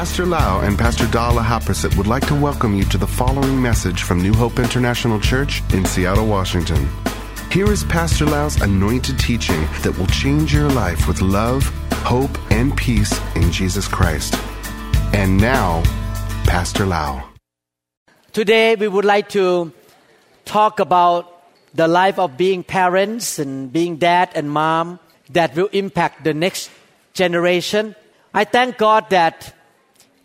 Pastor Lau and Pastor Dala Haprasit would like to welcome you to the following message from New Hope International Church in Seattle, Washington. Here is Pastor Lau's anointed teaching that will change your life with love, hope, and peace in Jesus Christ. And now, Pastor Lau. Today, we would like to talk about the life of being parents and being dad and mom that will impact the next generation. I thank God that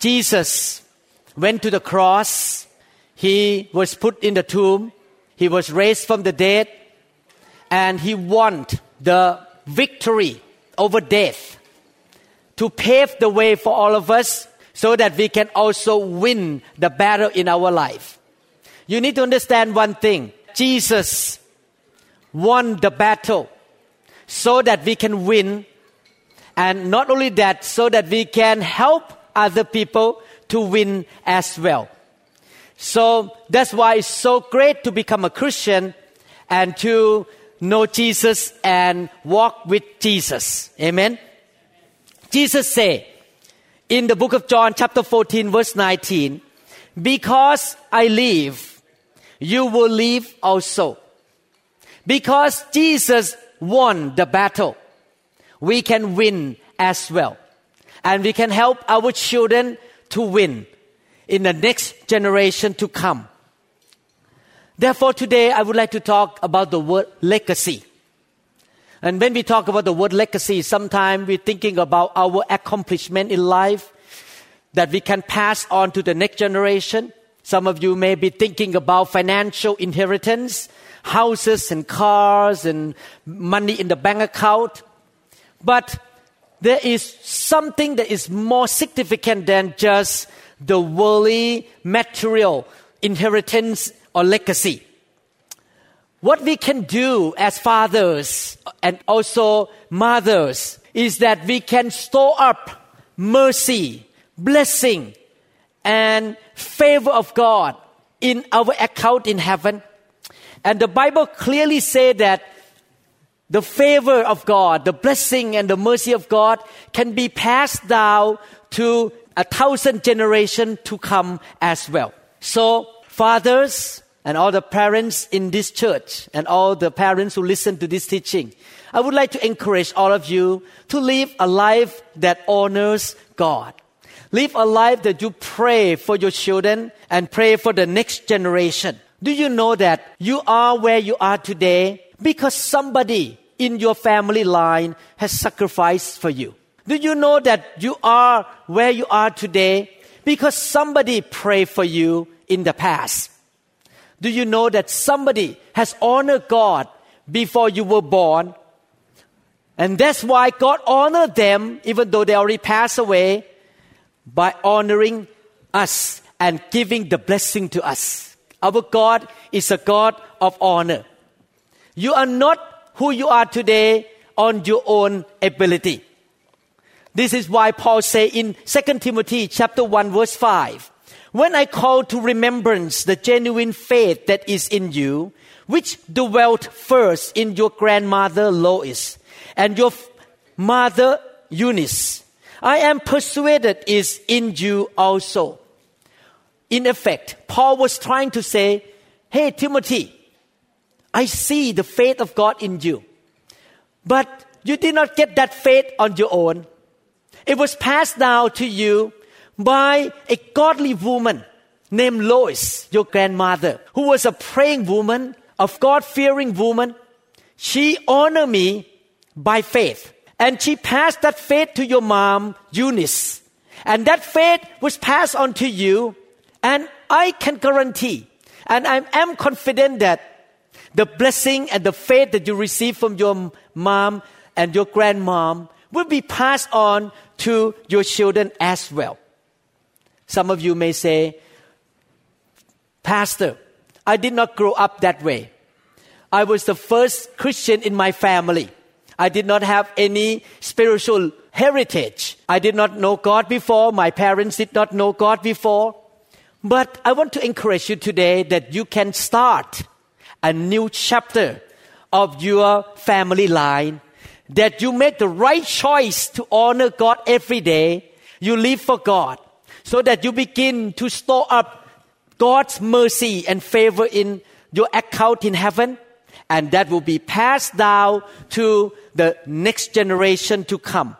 Jesus went to the cross. He was put in the tomb. He was raised from the dead. And he won the victory over death to pave the way for all of us so that we can also win the battle in our life. You need to understand one thing. Jesus won the battle so that we can win. And not only that, so that we can help other people to win as well. So that's why it's so great to become a Christian and to know Jesus and walk with Jesus. Amen. Jesus said in the book of John chapter 14 verse 19, because I live, you will live also. Because Jesus won the battle, we can win as well. And we can help our children to win in the next generation to come. Therefore, today I would like to talk about the word legacy. And when we talk about the word legacy, sometimes we're thinking about our accomplishment in life that we can pass on to the next generation. Some of you may be thinking about financial inheritance, houses and cars and money in the bank account. But there is something that is more significant than just the worldly material inheritance or legacy. What we can do as fathers and also mothers is that we can store up mercy, blessing, and favor of God in our account in heaven. And the Bible clearly says that the favor of God, the blessing and the mercy of God can be passed down to a thousand generations to come as well. So, fathers and all the parents in this church and all the parents who listen to this teaching, I would like to encourage all of you to live a life that honors God. Live a life that you pray for your children and pray for the next generation. Do you know that you are where you are today because somebody in your family line has sacrificed for you. Do you know that you are where you are today because somebody prayed for you in the past? Do you know that somebody has honored God before you were born? And that's why God honored them, even though they already passed away, by honoring us and giving the blessing to us. Our God is a God of honor. You are not who you are today on your own ability. This is why Paul say in 2 Timothy chapter 1 verse 5, when I call to remembrance the genuine faith that is in you, which dwelt first in your grandmother Lois and your mother Eunice, I am persuaded is in you also. In effect, Paul was trying to say, Hey, Timothy, I see the faith of God in you. But you did not get that faith on your own. It was passed down to you by a godly woman named Lois, your grandmother, who was a praying woman, a God fearing woman. She honored me by faith. And she passed that faith to your mom, Eunice. And that faith was passed on to you. And I can guarantee, and I am confident that the blessing and the faith that you receive from your mom and your grandmom will be passed on to your children as well. Some of you may say, Pastor, I did not grow up that way. I was the first Christian in my family. I did not have any spiritual heritage. I did not know God before. My parents did not know God before. But I want to encourage you today that you can start a new chapter of your family line, that you make the right choice to honor God every day. You live for God. so that you begin to store up God's mercy and favor in your account in heaven, and that will be passed down to the next generation to come.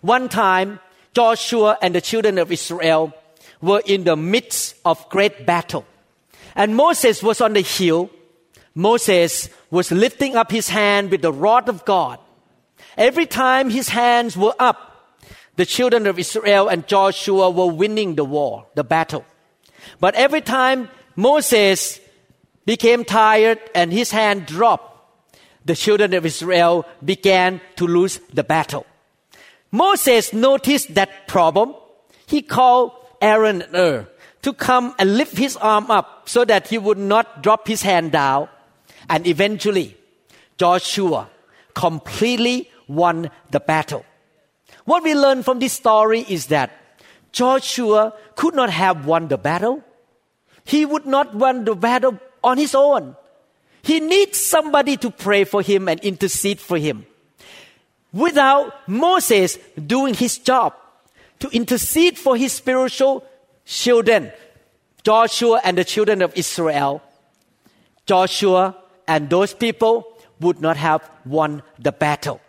One time, Joshua and the children of Israel were in the midst of great battle. And Moses was on the hill. Moses was lifting up his hand with the rod of God. Every time his hands were up, the children of Israel and Joshua were winning the war, the battle. But every time Moses became tired and his hand dropped, the children of Israel began to lose the battle. Moses noticed that problem. He called Aaron Hur to come and lift his arm up so that he would not drop his hand down. And eventually, Joshua completely won the battle. What we learn from this story is that Joshua could not have won the battle. He would not win the battle on his own. He needs somebody to pray for him and intercede for him. Without Moses doing his job to intercede for his spiritual children, Joshua and the children of Israel, Joshua and those people would not have won the battle.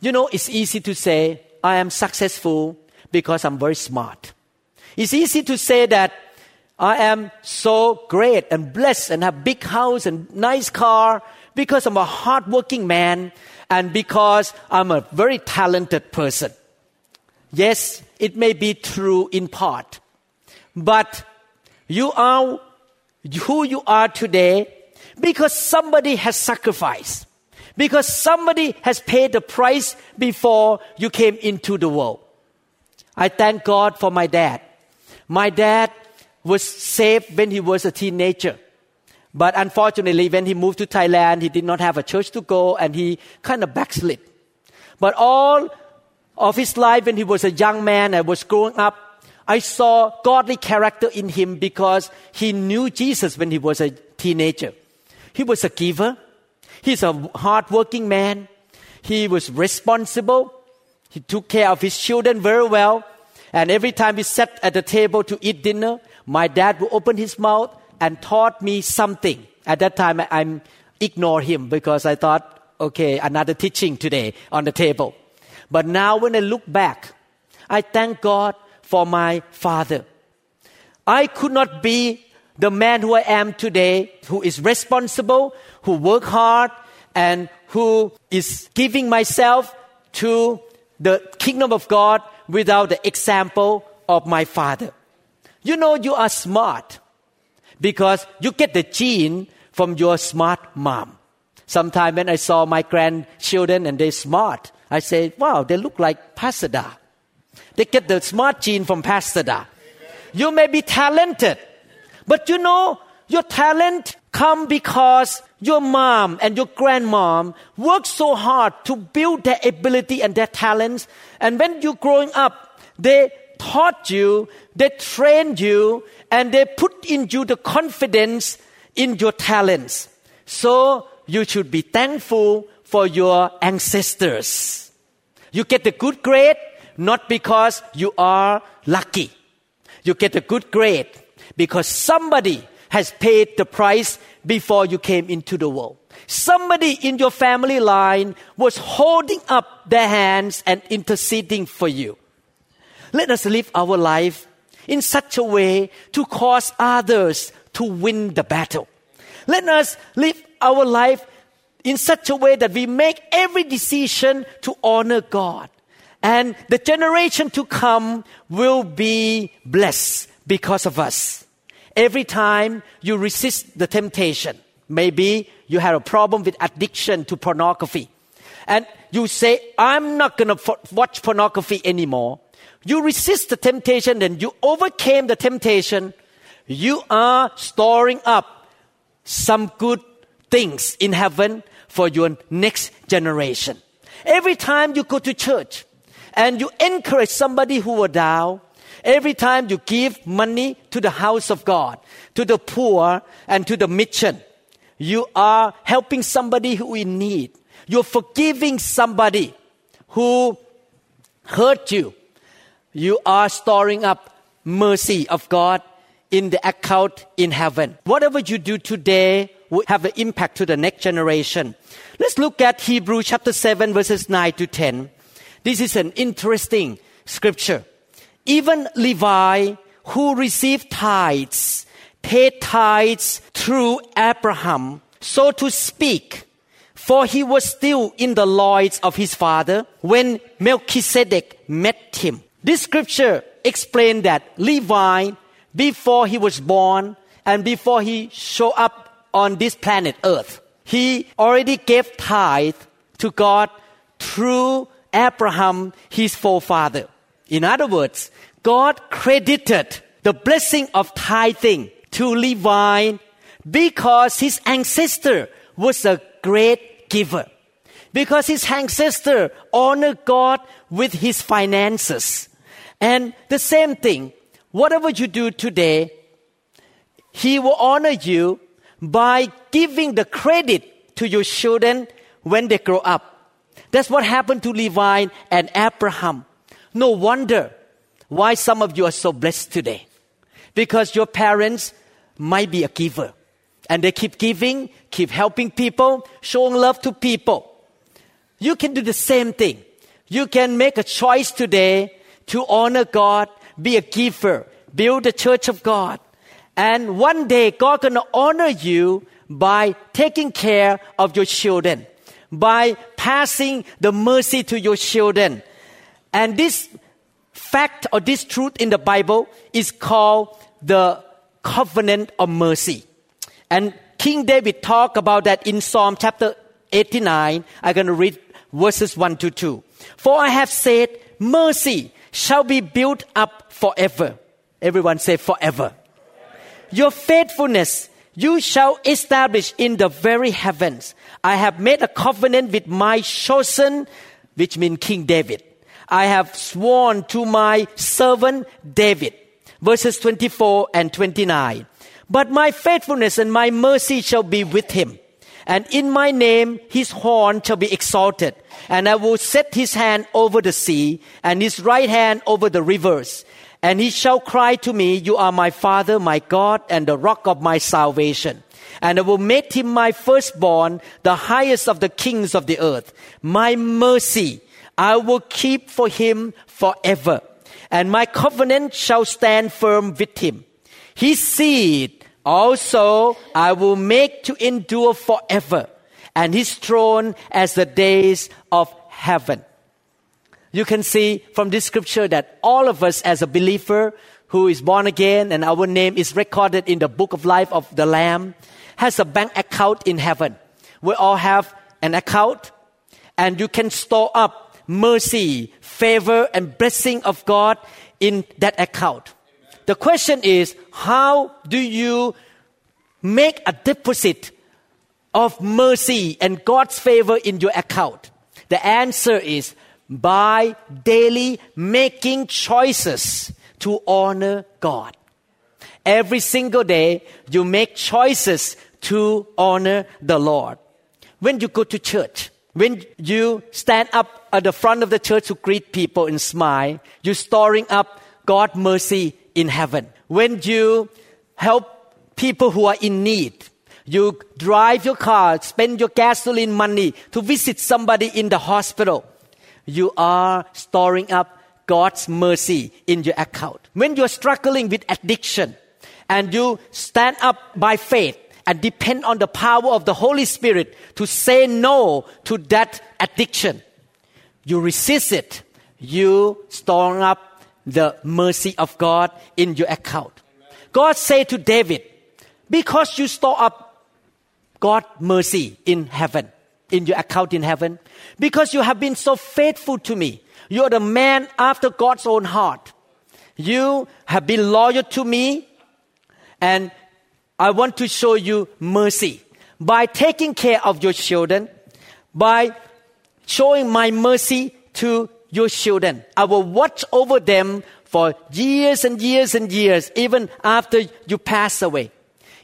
You know, it's easy to say, I am successful because I'm very smart. It's easy to say that I am so great and blessed and have big house and nice car because I'm a hardworking man and because I'm a very talented person. Yes, it may be true in part, but you are who you are today because somebody has sacrificed, because somebody has paid the price before you came into the world. I thank God for my dad. My dad was saved when he was a teenager. But unfortunately, when he moved to Thailand, he did not have a church to go and he kind of backslid. But all of his life, when he was a young man and was growing up, I saw godly character in him because he knew Jesus when he was a teenager. He was a giver. He's a hardworking man. He was responsible. He took care of his children very well. And every time we sat at the table to eat dinner, my dad would open his mouth and taught me something. At that time, I am ignore him because I thought, okay, another teaching today on the table. But now when I look back, I thank God for my father. I could not be the man who I am today, who is responsible, who work hard, and who is giving myself to the kingdom of God without the example of my father. You know you are smart because you get the gene from your smart mom. Sometimes when I saw my grandchildren and they're smart, I say, wow, they look like Pastor Da. They get the smart gene from Pastor Da. You may be talented, but you know, your talent come because your mom and your grandmom worked so hard to build their ability and their talents. And when you're growing up, they taught you, they trained you, and they put in you the confidence in your talents. So you should be thankful for your ancestors. You get a good grade not because you are lucky. You get a good grade because somebody has paid the price before you came into the world. Somebody in your family line was holding up their hands and interceding for you. Let us live our life in such a way to cause others to win the battle. Let us live our life in such a way that we make every decision to honor God. And the generation to come will be blessed because of us. Every time you resist the temptation, maybe you have a problem with addiction to pornography, and you say, I'm not going to watch pornography anymore you resist the temptation and you overcame the temptation, you are storing up some good things in heaven for your next generation. Every time you go to church and you encourage somebody who were down, every time you give money to the house of God, to the poor and to the mission, you are helping somebody who in need. You're forgiving somebody who hurt you you are storing up mercy of God in the account in heaven. Whatever you do today will have an impact to the next generation. Let's look at Hebrew chapter 7 verses 9 to 10. This is an interesting scripture. Even Levi who received tithes paid tithes through Abraham, so to speak, for he was still in the loins of his father when Melchizedek met him. This scripture explained that Levi, before he was born and before he showed up on this planet Earth, he already gave tithe to God through Abraham, his forefather. In other words, God credited the blessing of tithing to Levi because his ancestor was a great giver. Because his ancestor honored God with his finances. And the same thing, whatever you do today, he will honor you by giving the credit to your children when they grow up. That's what happened to Levi and Abraham. No wonder why some of you are so blessed today. Because your parents might be a giver. And they keep giving, keep helping people, showing love to people. You can do the same thing. You can make a choice today to honor God, be a giver, build the church of God. And one day God gonna honor you by taking care of your children, by passing the mercy to your children. And this fact or this truth in the Bible is called the covenant of mercy. And King David talked about that in Psalm chapter 89. I'm going to read verses 1 to 2. For I have said, mercy shall be built up forever. Everyone say forever. Your faithfulness you shall establish in the very heavens. I have made a covenant with my chosen, which means King David. I have sworn to my servant David verses 24 and 29. But my faithfulness and my mercy shall be with him. And in my name his horn shall be exalted. And I will set his hand over the sea and his right hand over the rivers. And he shall cry to me, You are my Father, my God, and the rock of my salvation. And I will make him my firstborn, the highest of the kings of the earth. My mercy I will keep for him forever and my covenant shall stand firm with him. His seed also I will make to endure forever, and his throne as the days of heaven. You can see from this scripture that all of us as a believer who is born again and our name is recorded in the book of life of the Lamb has a bank account in heaven. We all have an account and you can store up mercy, favor, and blessing of God in that account. The question is, how do you make a deposit of mercy and God's favor in your account? The answer is by daily making choices to honor God. Every single day, you make choices to honor the Lord. When you go to church, when you stand up at the front of the church to greet people and smile, you're storing up God's mercy in heaven. When you help people who are in need, you drive your car, spend your gasoline money to visit somebody in the hospital, you are storing up God's mercy in your account. When you're struggling with addiction and you stand up by faith and depend on the power of the Holy Spirit to say no to that addiction. You resist it. You store up the mercy of God in your account. God said to David, because you store up God's mercy in heaven, in your account in heaven, because you have been so faithful to me, you are the man after God's own heart. You have been loyal to me and I want to show you mercy by taking care of your children, by showing my mercy to your children. I will watch over them for years and years and years, even after you pass away.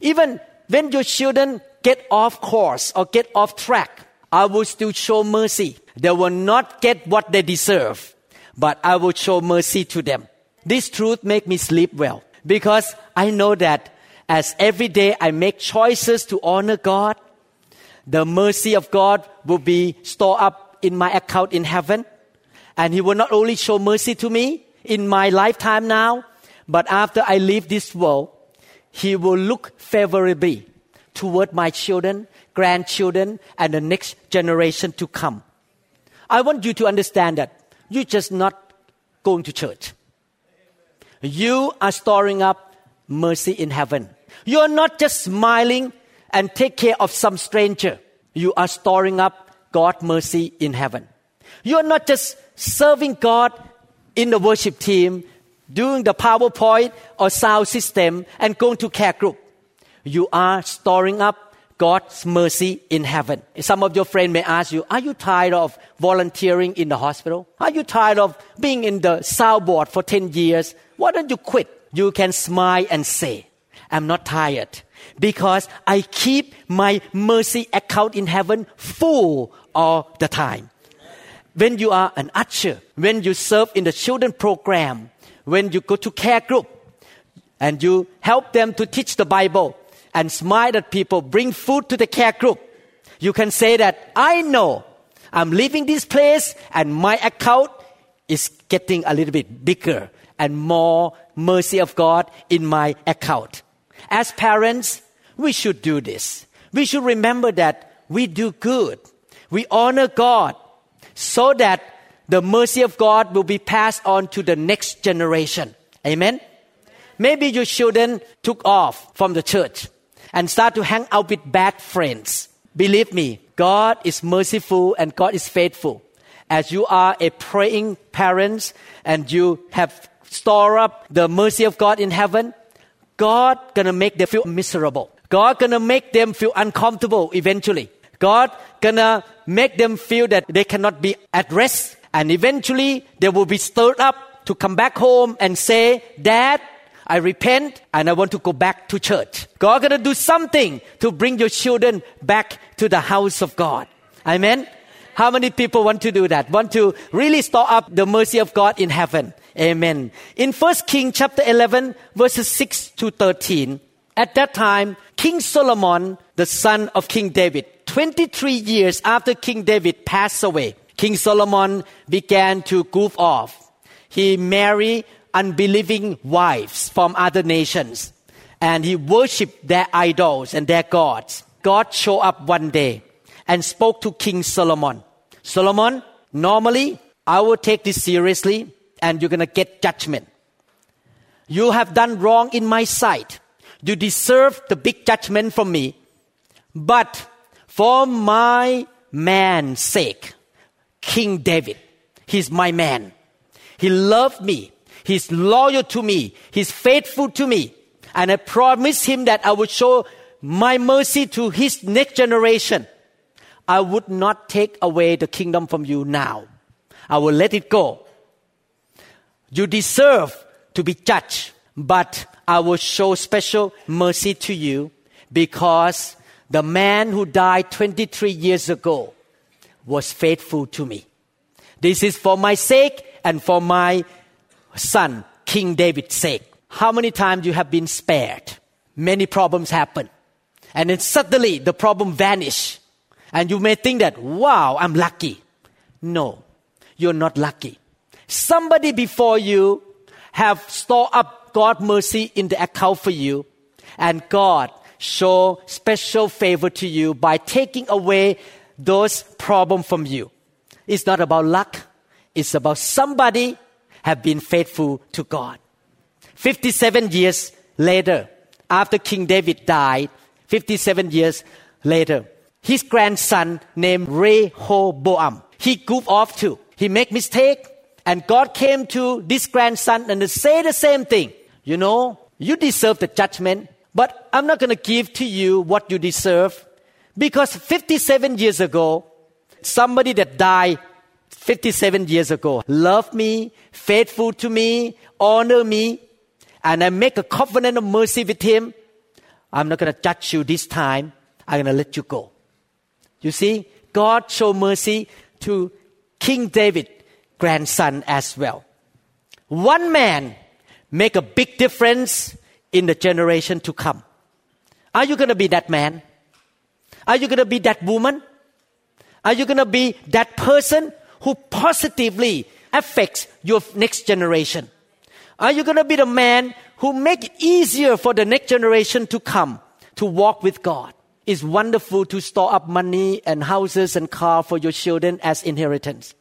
Even when your children get off course or get off track, I will still show mercy. They will not get what they deserve, but I will show mercy to them. This truth make me sleep well because I know that as every day I make choices to honor God, the mercy of God will be stored up in my account in heaven. And He will not only show mercy to me in my lifetime now, but after I leave this world, He will look favorably toward my children, grandchildren, and the next generation to come. I want you to understand that you're just not going to church. You are storing up mercy in heaven. You are not just smiling and take care of some stranger. You are storing up God's mercy in heaven. You are not just serving God in the worship team, doing the PowerPoint or sound system, and going to care group. You are storing up God's mercy in heaven. Some of your friends may ask you, Are you tired of volunteering in the hospital? Are you tired of being in the sound board for 10 years? Why don't you quit? You can smile and say, I'm not tired because I keep my mercy account in heaven full all the time. When you are an usher, when you serve in the children program, when you go to care group, and you help them to teach the Bible and smile at people, bring food to the care group, you can say that I know I'm leaving this place and my account is getting a little bit bigger and more mercy of God in my account. As parents, we should do this. We should remember that we do good. We honor God so that the mercy of God will be passed on to the next generation. Amen. Maybe your children took off from the church and start to hang out with bad friends. Believe me, God is merciful and God is faithful. As you are a praying parents and you have store up the mercy of God in heaven, God gonna make them feel miserable. God gonna make them feel uncomfortable eventually. God gonna make them feel that they cannot be at rest, and eventually they will be stirred up to come back home and say, "Dad, I repent and I want to go back to church." God gonna do something to bring your children back to the house of God. Amen. How many people want to do that? Want to really store up the mercy of God in heaven? Amen. In 1 King chapter 11 verses 6 to 13, at that time, King Solomon, the son of King David, 23 years after King David passed away, King Solomon began to goof off. He married unbelieving wives from other nations and he worshiped their idols and their gods. God showed up one day and spoke to King Solomon. Solomon, normally I will take this seriously and you're going to get judgment. You have done wrong in my sight. You deserve the big judgment from me. But for my man's sake, King David, he's my man. He loved me. He's loyal to me. He's faithful to me. And I promised him that I would show my mercy to his next generation. I would not take away the kingdom from you now. I will let it go. You deserve to be judged, but I will show special mercy to you because the man who died 23 years ago was faithful to me. This is for my sake and for my son, King David's sake. How many times you have been spared? Many problems happen. And then suddenly the problem vanish. And you may think that, wow, I'm lucky. No, you're not lucky somebody before you have stored up God's mercy in the account for you, and God show special favor to you by taking away those problems from you. It's not about luck. It's about somebody have been faithful to God. 57 years later, after King David died, 57 years later, his grandson named Rehoboam, he goofed off too. He make mistake and God came to this grandson and say the same thing. You know, you deserve the judgment, but I'm not going to give to you what you deserve. Because 57 years ago, somebody that died 57 years ago loved me, faithful to me, honor me, and I make a covenant of mercy with him. I'm not going to judge you this time. I'm going to let you go. You see, God showed mercy to King David grandson as well. One man make a big difference in the generation to come. Are you going to be that man? Are you going to be that woman? Are you going to be that person who positively affects your next generation? Are you going to be the man who make it easier for the next generation to come to walk with God? It's wonderful to store up money and houses and car for your children as inheritance.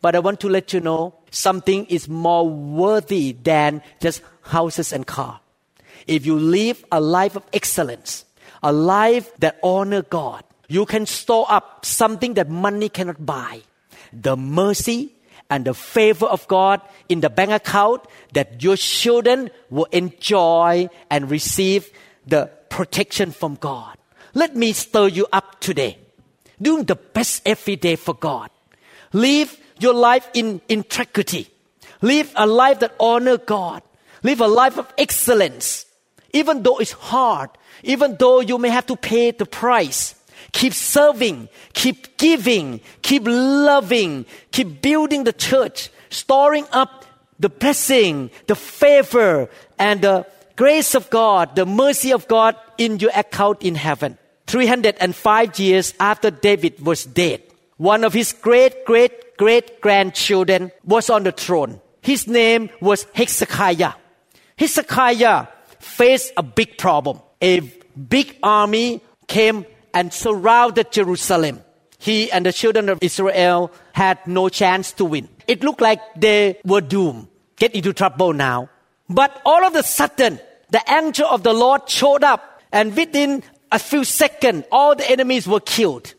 But I want to let you know something is more worthy than just houses and car. If you live a life of excellence, a life that honor God, you can store up something that money cannot buy. The mercy and the favor of God in the bank account that your children will enjoy and receive the protection from God. Let me stir you up today. Doing the best every day for God. Live your life in integrity. Live a life that honor God. Live a life of excellence. Even though it's hard, even though you may have to pay the price, keep serving, keep giving, keep loving, keep building the church, storing up the blessing, the favor, and the grace of God, the mercy of God in your account in heaven. 305 years after David was dead, one of his great, great, great grandchildren was on the throne. His name was Hezekiah. Hezekiah faced a big problem. A big army came and surrounded Jerusalem. He and the children of Israel had no chance to win. It looked like they were doomed, get into trouble now. But all of a sudden, the angel of the Lord showed up, and within a few seconds, all the enemies were killed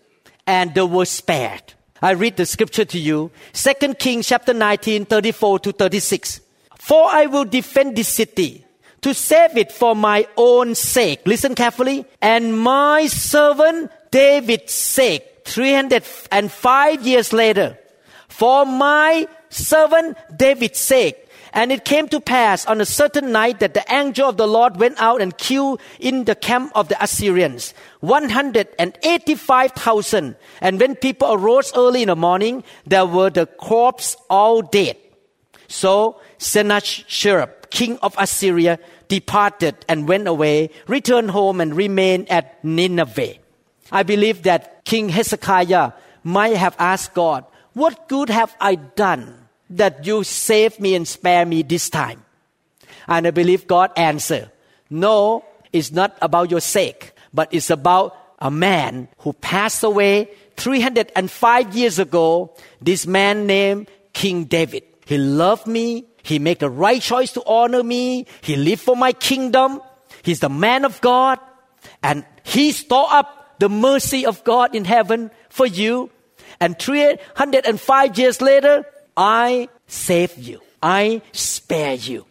and they were spared. I read the scripture to you. Second Kings chapter 19, 34 to 36. For I will defend this city to save it for my own sake. Listen carefully. And my servant David's sake. 305 years later. For my servant David's sake. And it came to pass on a certain night that the angel of the Lord went out and killed in the camp of the Assyrians 185,000. And when people arose early in the morning, there were the corpses all dead. So Sennacherib, king of Assyria, departed and went away, returned home and remained at Nineveh. I believe that King Hezekiah might have asked God, What good have I done that you save me and spare me this time? And I believe God answered, No, it's not about your sake, but it's about a man who passed away 305 years ago. This man named King David. He loved me. He made the right choice to honor me. He lived for my kingdom. He's the man of God. And he stored up the mercy of God in heaven for you. And 305 years later, I save you. I spare you.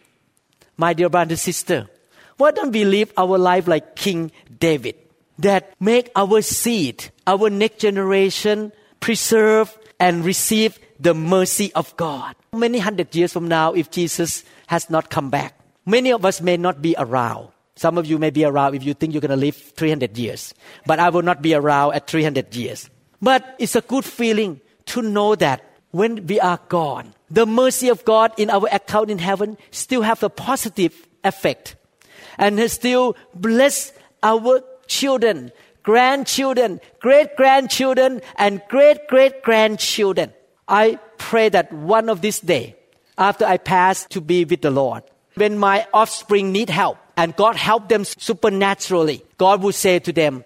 My dear brother and sister, why don't we live our life like King David? That make our seed, our next generation preserve and receive the mercy of God. Many hundred years from now, if Jesus has not come back, many of us may not be around. Some of you may be around if you think you're going to live 300 years. But I will not be around at 300 years. But it's a good feeling to know that when we are gone, the mercy of God in our account in heaven still have a positive effect and still bless our children, grandchildren, great grandchildren, and great great grandchildren. I pray that one of this day, after I pass to be with the Lord, when my offspring need help and God help them supernaturally, God will say to them,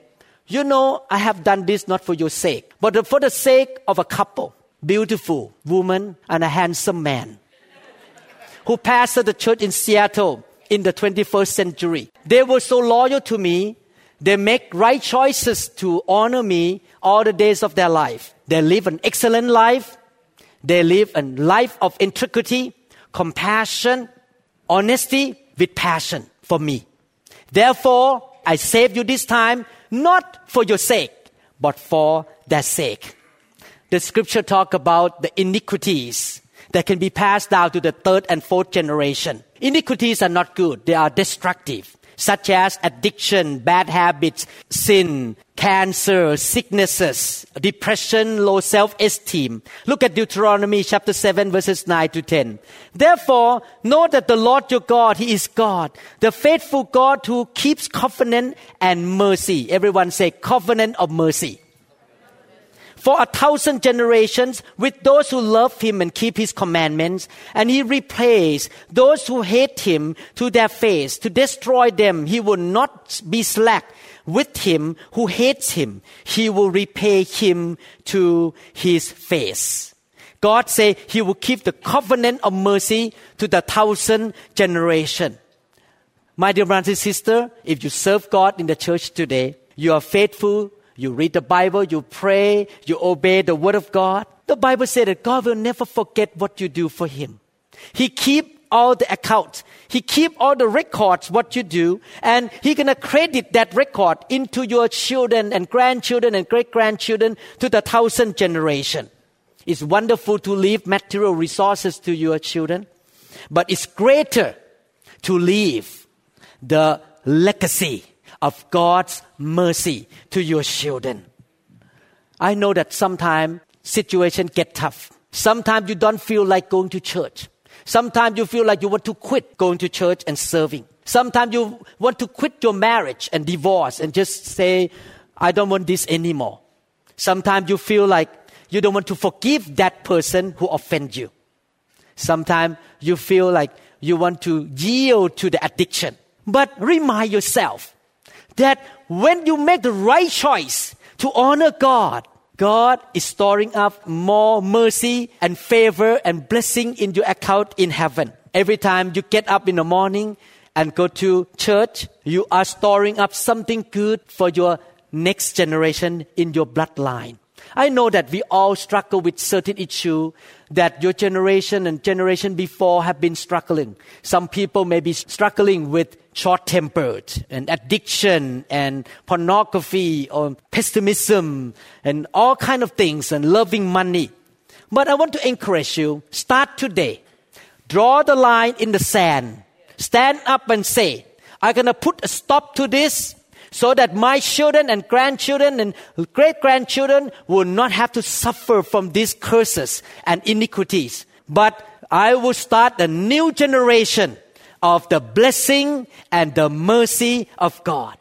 you know, I have done this not for your sake, but for the sake of a couple, beautiful woman and a handsome man who pastored the church in Seattle in the 21st century. They were so loyal to me. They make right choices to honor me all the days of their life. They live an excellent life. They live a life of integrity, compassion, honesty with passion for me. Therefore, I save you this time, not for your sake, but for their sake. The scripture talk about the iniquities that can be passed down to the third and fourth generation. Iniquities are not good. They are destructive. such as addiction, bad habits, sin, cancer, sicknesses, depression, low self-esteem. Look at Deuteronomy chapter 7 verses 9 to 10. Therefore, know that the Lord your God, He is God, the faithful God who keeps covenant and mercy. Everyone say covenant of mercy for a thousand generations with those who love him and keep his commandments. And he repays those who hate him to their face to destroy them. He will not be slack with him who hates him. He will repay him to his face. God say he will keep the covenant of mercy to the thousand generation. My dear brothers and sisters, if you serve God in the church today, you are faithful you read the Bible, you pray, you obey the Word of God. The Bible said that God will never forget what you do for Him. He keep all the accounts. He keep all the records what you do and he gonna credit that record into your children and grandchildren and great grandchildren to the thousand generation. It's wonderful to leave material resources to your children, but it's greater to leave the legacy of God's mercy to your children. I know that sometimes situations get tough. Sometimes you don't feel like going to church. Sometimes you feel like you want to quit going to church and serving. Sometimes you want to quit your marriage and divorce and just say, I don't want this anymore. Sometimes you feel like you don't want to forgive that person who offended you. Sometimes you feel like you want to yield to the addiction. But remind yourself that when you make the right choice to honor God, God is storing up more mercy and favor and blessing in your account in heaven. Every time you get up in the morning and go to church, you are storing up something good for your next generation in your bloodline. I know that we all struggle with certain issue that your generation and generation before have been struggling. Some people may be struggling with short tempered and addiction and pornography or pessimism and all kind of things and loving money. But I want to encourage you, start today. Draw the line in the sand. Stand up and say, I'm going to put a stop to this so that my children and grandchildren and great grandchildren will not have to suffer from these curses and iniquities. But I will start a new generation of the blessing and the mercy of God.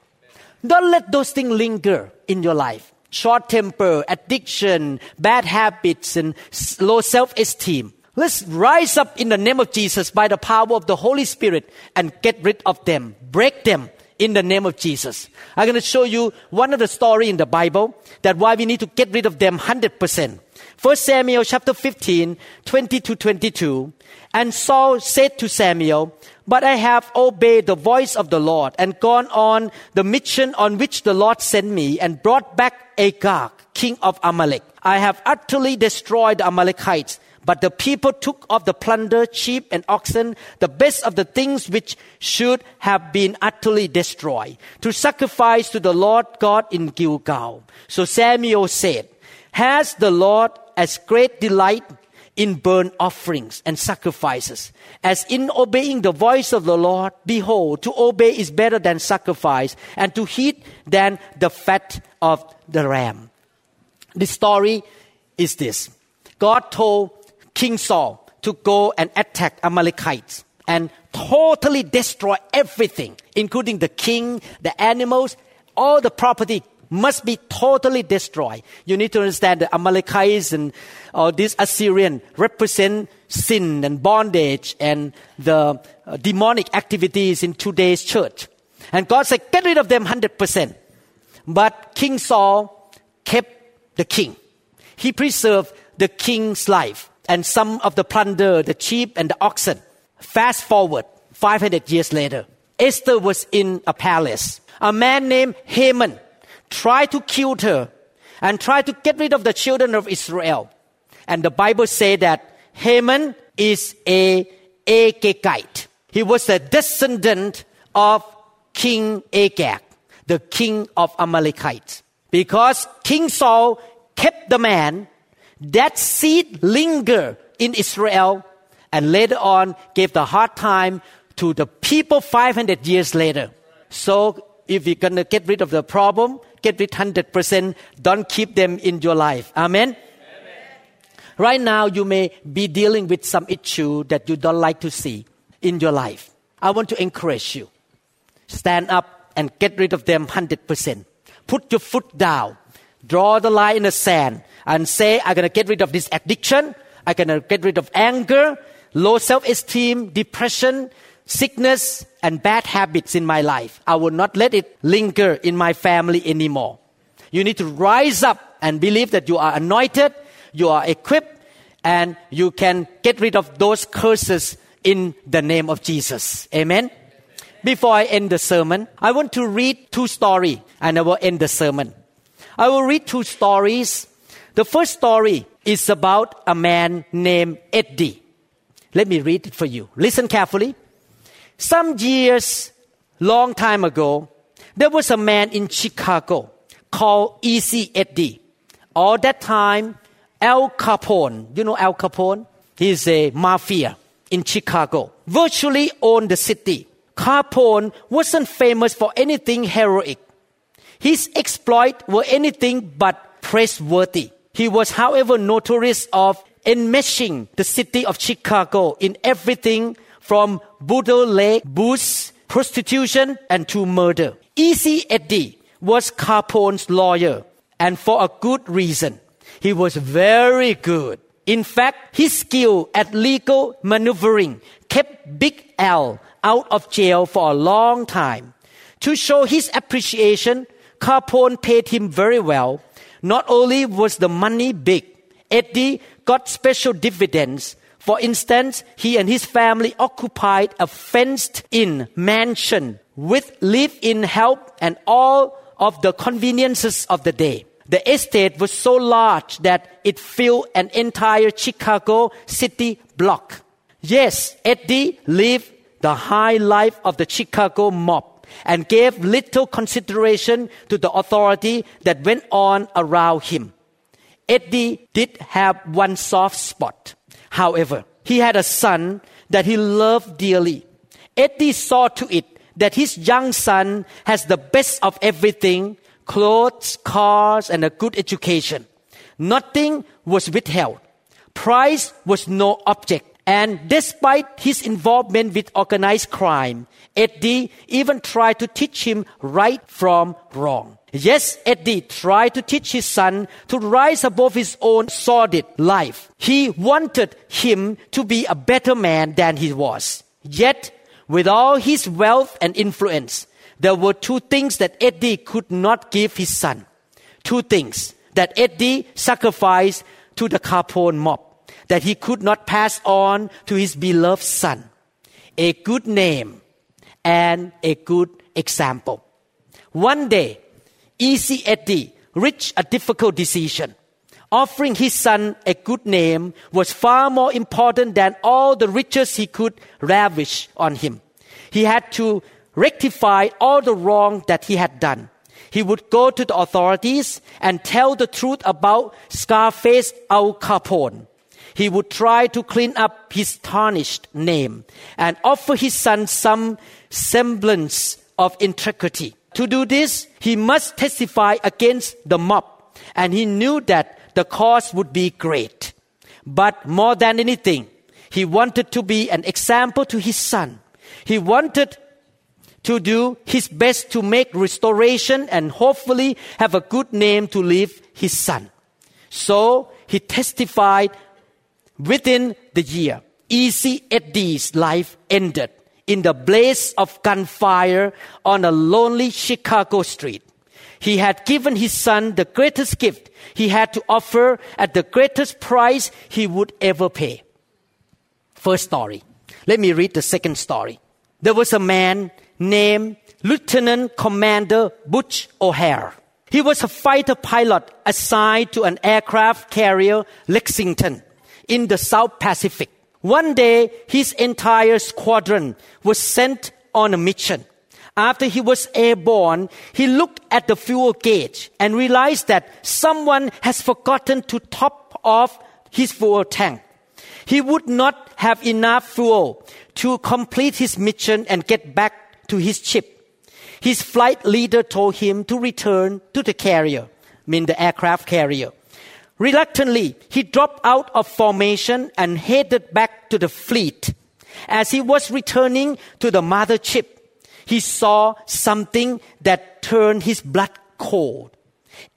Don't let those things linger in your life. Short temper, addiction, bad habits, and low self esteem. Let's rise up in the name of Jesus by the power of the Holy Spirit and get rid of them, break them in the name of Jesus. I'm going to show you one of the story in the Bible that why we need to get rid of them 100%. First Samuel chapter 15, 20 to 22. And Saul said to Samuel, but I have obeyed the voice of the Lord and gone on the mission on which the Lord sent me and brought back Agag, king of Amalek. I have utterly destroyed Amalekites but the people took of the plunder, sheep and oxen, the best of the things which should have been utterly destroyed, to sacrifice to the Lord God in Gilgal. So Samuel said, Has the Lord as great delight in burnt offerings and sacrifices, as in obeying the voice of the Lord? Behold, to obey is better than sacrifice, and to heed than the fat of the ram. The story is this. God told King Saul to go and attack Amalekites and totally destroy everything, including the king, the animals, all the property must be totally destroyed. You need to understand the Amalekites and uh, these Assyrian represent sin and bondage and the uh, demonic activities in today's church. And God said, get rid of them 100%. But King Saul kept the king. He preserved the king's life and some of the plunder, the sheep and the oxen. Fast forward 500 years later, Esther was in a palace. A man named Haman tried to kill her and tried to get rid of the children of Israel. And the Bible says that Haman is a Agagite. He was a descendant of King Agag, the king of Amalekites. Because King Saul kept the man that seed lingered in Israel and later on gave the hard time to the people 500 years later. So if you're going to get rid of the problem, get rid 100%. Don't keep them in your life. Amen? Right now, you may be dealing with some issue that you don't like to see in your life. I want to encourage you. Stand up and get rid of them 100%. Put your foot down. Draw the line in the sand and say, I'm going to get rid of this addiction. I'm going to get rid of anger, low self esteem, depression, sickness, and bad habits in my life. I will not let it linger in my family anymore. You need to rise up and believe that you are anointed, you are equipped, and you can get rid of those curses in the name of Jesus. Amen. Before I end the sermon, I want to read two stories and I will end the sermon. I will read two stories. The first story is about a man named Eddie. Let me read it for you. Listen carefully. Some years, long time ago, there was a man in Chicago called Easy Eddie. All that time, Al Capone, you know Al Capone? He's a mafia in Chicago, virtually owned the city. Capone wasn't famous for anything heroic. His exploits were anything but praiseworthy. He was, however, notorious of enmeshing the city of Chicago in everything from bootleg booze, prostitution, and to murder. Easy Eddie was Capone's lawyer, and for a good reason. He was very good. In fact, his skill at legal maneuvering kept Big Al out of jail for a long time. To show his appreciation, Capone paid him very well. Not only was the money big, Eddie got special dividends. For instance, he and his family occupied a fenced in mansion with live in help and all of the conveniences of the day. The estate was so large that it filled an entire Chicago city block. Yes, Eddie lived the high life of the Chicago mob and gave little consideration to the authority that went on around him. Eddie did have one soft spot. However, he had a son that he loved dearly. Eddie saw to it that his young son has the best of everything clothes, cars, and a good education. Nothing was withheld. Price was no object. And despite his involvement with organized crime, Eddie even tried to teach him right from wrong. Yes, Eddie tried to teach his son to rise above his own sordid life. He wanted him to be a better man than he was. Yet, with all his wealth and influence, there were two things that Eddie could not give his son. Two things that Eddie sacrificed to the Capone mob that he could not pass on to his beloved son. A good name and a good example. One day, Eddie reached a difficult decision. Offering his son a good name was far more important than all the riches he could lavish on him. He had to rectify all the wrong that he had done. He would go to the authorities and tell the truth about Scarface Al Capone. He would try to clean up his tarnished name and offer his son some semblance of integrity. To do this, he must testify against the mob, and he knew that the cost would be great. But more than anything, he wanted to be an example to his son. He wanted to do his best to make restoration and hopefully have a good name to leave his son. So he testified within the year. Easy Eddie's life ended in the blaze of gunfire on a lonely Chicago street. He had given his son the greatest gift he had to offer at the greatest price he would ever pay. First story. Let me read the second story. There was a man named Lieutenant Commander Butch O'Hare. He was a fighter pilot assigned to an aircraft carrier Lexington in the South Pacific. One day, his entire squadron was sent on a mission. After he was airborne, he looked at the fuel gauge and realized that someone has forgotten to top off his fuel tank. He would not have enough fuel to complete his mission and get back to his ship. his flight leader told him to return to the carrier, mean the aircraft carrier. Reluctantly, he dropped out of formation and headed back to the fleet. As he was returning to the mother ship, he saw something that turned his blood cold.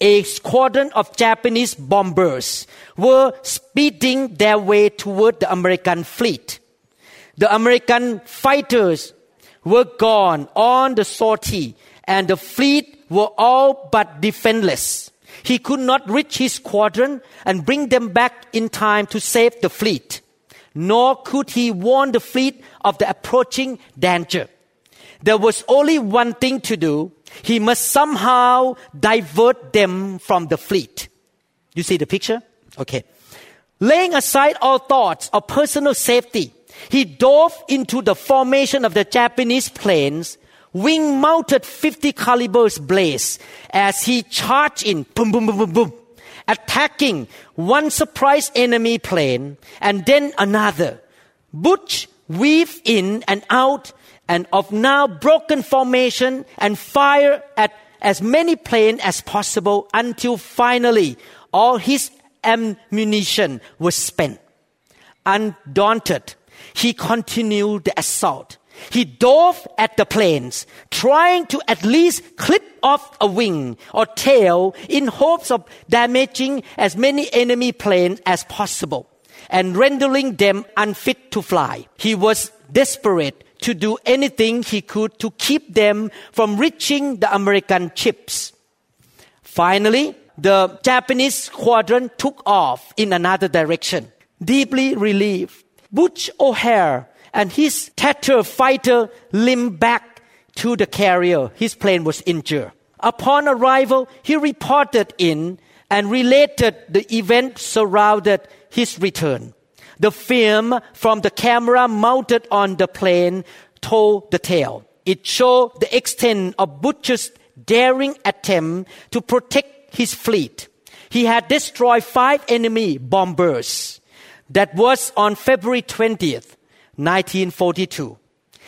A squadron of Japanese bombers were speeding their way toward the American fleet. The American fighters were gone on the sortie and the fleet were all but defenseless. He could not reach his squadron and bring them back in time to save the fleet, nor could he warn the fleet of the approaching danger. There was only one thing to do. He must somehow divert them from the fleet. You see the picture? Okay. Laying aside all thoughts of personal safety, he dove into the formation of the Japanese planes wing mounted 50 calibers blaze as he charged in, boom, boom, boom, boom, boom, attacking one surprise enemy plane and then another. Butch weave in and out and of now broken formation and fire at as many planes as possible until finally all his ammunition was spent. Undaunted, he continued the assault he dove at the planes, trying to at least clip off a wing or tail in hopes of damaging as many enemy planes as possible and rendering them unfit to fly. He was desperate to do anything he could to keep them from reaching the American ships. Finally, the Japanese squadron took off in another direction. Deeply relieved, Butch O'Hare and his tattered fighter limped back to the carrier. His plane was injured. Upon arrival, he reported in and related the event surrounded his return. The film from the camera mounted on the plane told the tale. It showed the extent of Butch's daring attempt to protect his fleet. He had destroyed five enemy bombers. That was on February 20th. 1942.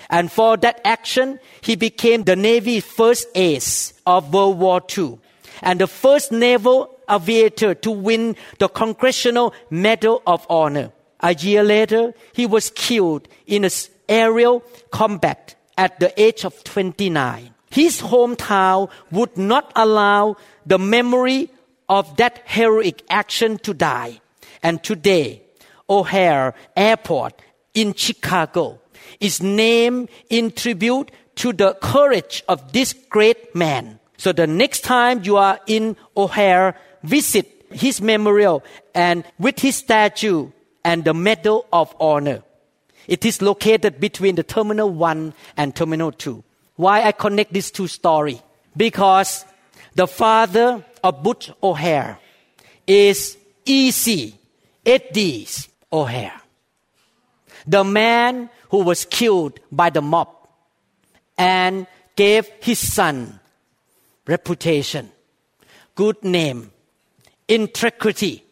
And for that action, he became the Navy's first ace of World War II and the first naval aviator to win the Congressional Medal of Honor. A year later, he was killed in an aerial combat at the age of 29. His hometown would not allow the memory of that heroic action to die. And today, O'Hare Airport in Chicago is named in tribute to the courage of this great man. So the next time you are in O'Hare, visit his memorial and with his statue and the Medal of Honor. It is located between the Terminal 1 and Terminal 2. Why I connect these two stories? Because the father of Butch O'Hare is Easy Eddie's O'Hare the man who was killed by the mob and gave his son reputation, good name, integrity,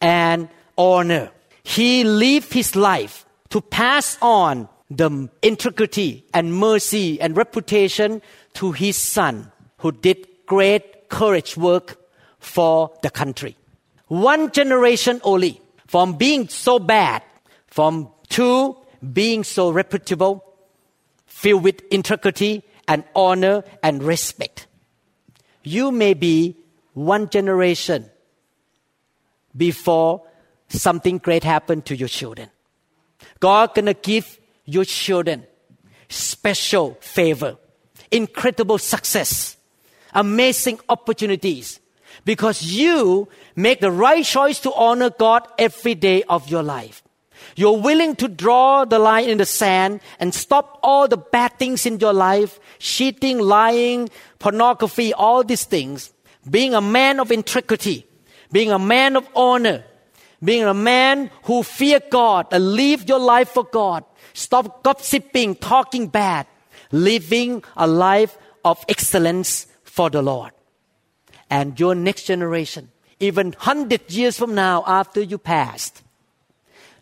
and honor. He lived his life to pass on the integrity and mercy and reputation to his son, who did great courage work for the country. One generation only from being so bad from two, being so reputable, filled with integrity and honor and respect. You may be one generation before something great happened to your children. God gonna give your children special favor, incredible success, amazing opportunities because you make the right choice to honor God every day of your life. You're willing to draw the line in the sand and stop all the bad things in your life, cheating, lying, pornography, all these things. Being a man of integrity, being a man of honor, being a man who fear God and live your life for God. Stop gossiping, talking bad, living a life of excellence for the Lord. And your next generation, even hundred years from now after you passed,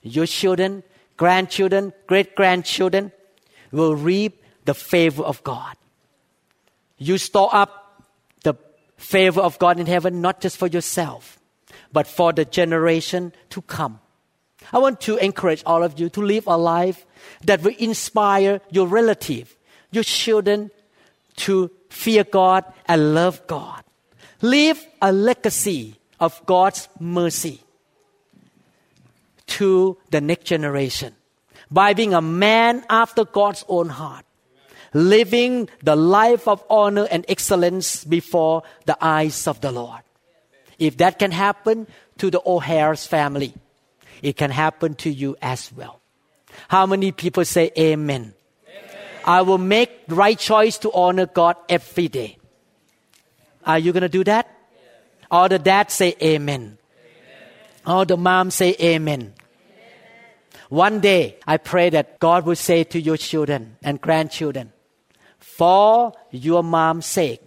your children, grandchildren, great grandchildren will reap the favor of God. you store up the favor of God in heaven not just for yourself, but for the generation to come. I want to encourage all of you to live a life that will inspire your relative, your children to fear God and love God. Leave a legacy of God's mercy to the next generation by being a man after God's own heart, living the life of honor and excellence before the eyes of the Lord. If that can happen to the O'Hare's family, it can happen to you as well. How many people say amen? amen? I will make right choice to honor God every day. Are you going to do that? All the dads say amen. All the moms say amen. amen. One day, I pray that God will say to your children and grandchildren, for your mom's sake,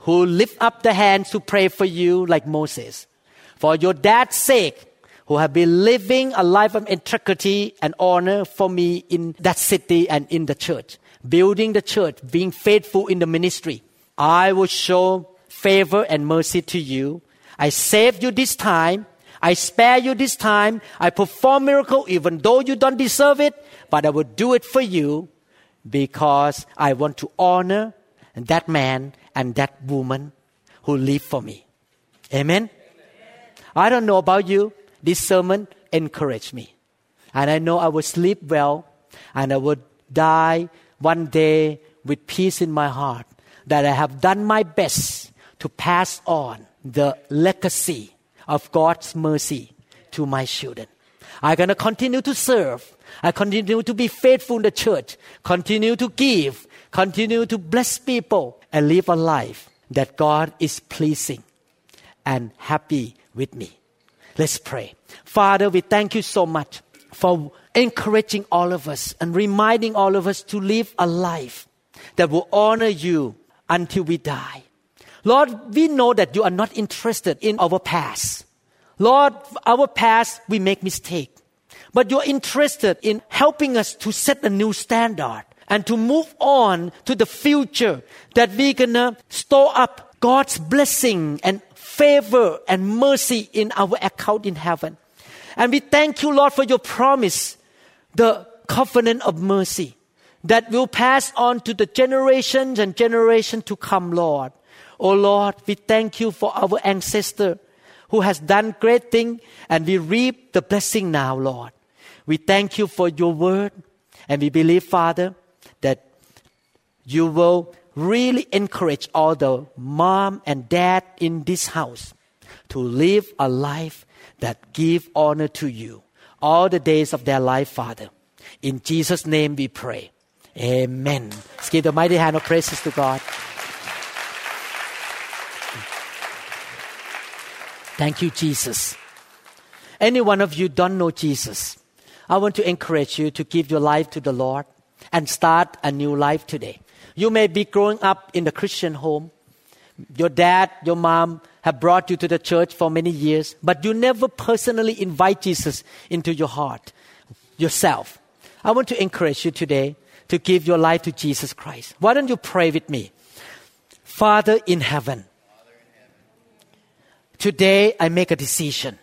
who lift up the hands to pray for you like Moses, for your dad's sake, who have been living a life of integrity and honor for me in that city and in the church, building the church, being faithful in the ministry. I will show favor and mercy to you. I save you this time. I spare you this time. I perform miracle even though you don't deserve it, but I will do it for you because I want to honor that man and that woman who live for me. Amen. Amen. I don't know about you, this sermon encouraged me. And I know I will sleep well and I will die one day with peace in my heart that I have done my best to pass on the legacy of God's mercy to my children. I'm going to continue to serve. I continue to be faithful in the church, continue to give, continue to bless people, and live a life that God is pleasing and happy with me. Let's pray. Father, we thank you so much for encouraging all of us and reminding all of us to live a life that will honor you until we die. Lord, we know that you are not interested in our past. Lord, our past, we make mistake. But you're interested in helping us to set a new standard and to move on to the future that we're gonna store up God's blessing and favor and mercy in our account in heaven. And we thank you, Lord, for your promise, the covenant of mercy that will pass on to the generations and generation to come, Lord. Oh Lord, we thank you for our ancestor who has done great thing and we reap the blessing now, Lord. We thank you for your word and we believe, Father, that you will really encourage all the mom and dad in this house to live a life that give honor to you all the days of their life, Father. In Jesus' name we pray. Amen. Let's give the mighty hand of praises to God. Thank you, Jesus. Any one of you don't know Jesus, I want to encourage you to give your life to the Lord and start a new life today. You may be growing up in a Christian home. Your dad, your mom have brought you to the church for many years, but you never personally invite Jesus into your heart yourself. I want to encourage you today to give your life to Jesus Christ. Why don't you pray with me? Father in heaven, today I make a decision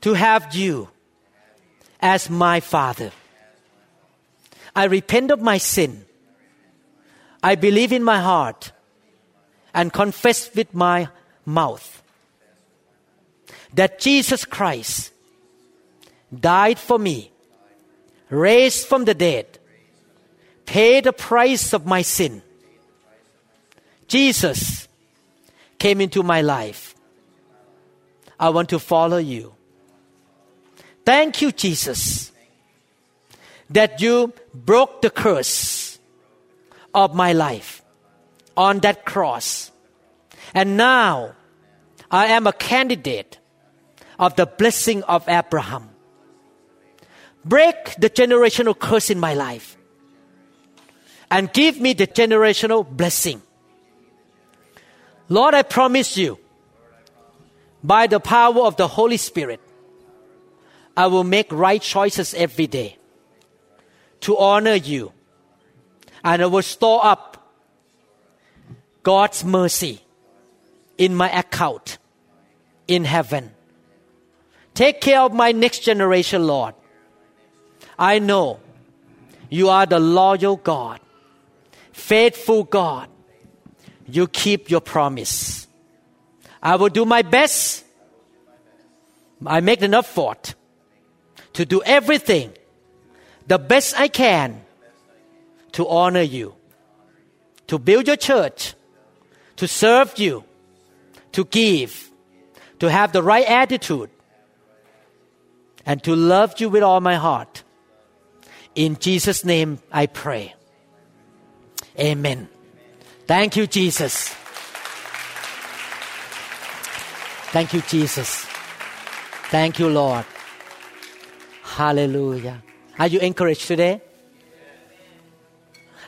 to have you as my Father. I repent of my sin I believe in my heart and confess with my mouth that Jesus Christ died for me, raised from the dead, paid the price of my sin. Jesus came into my life. I want to follow you. Thank you, Jesus, that you broke the curse of my life on that cross. And now I am a candidate of the blessing of Abraham. Break the generational curse in my life and give me the generational blessing. Lord, I promise you, by the power of the Holy Spirit, I will make right choices every day to honor you and I will store up God's mercy in my account in heaven. Take care of my next generation, Lord. I know you are the loyal God, faithful God. You keep your promise. I will do my best. I make an effort to do everything the best I can to honor you, to build your church, to serve you, to give, to have the right attitude, and to love you with all my heart. In Jesus' name I pray. Amen. Thank you, Jesus. Thank you, Jesus. Thank you, Lord. Hallelujah. Are you encouraged today?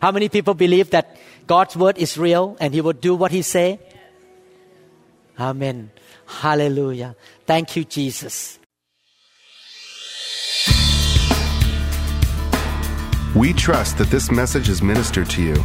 How many people believe that God's word is real and He will do what He say? Amen. Hallelujah. Thank you, Jesus. We trust that this message is ministered to you.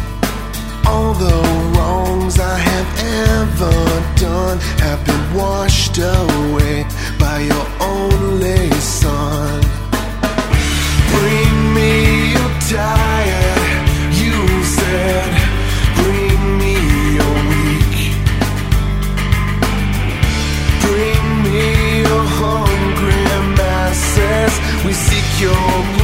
All the wrongs I have ever done have been washed away by your only Son. Bring me your tired, you said. Bring me your weak. Bring me your hungry masses. We seek your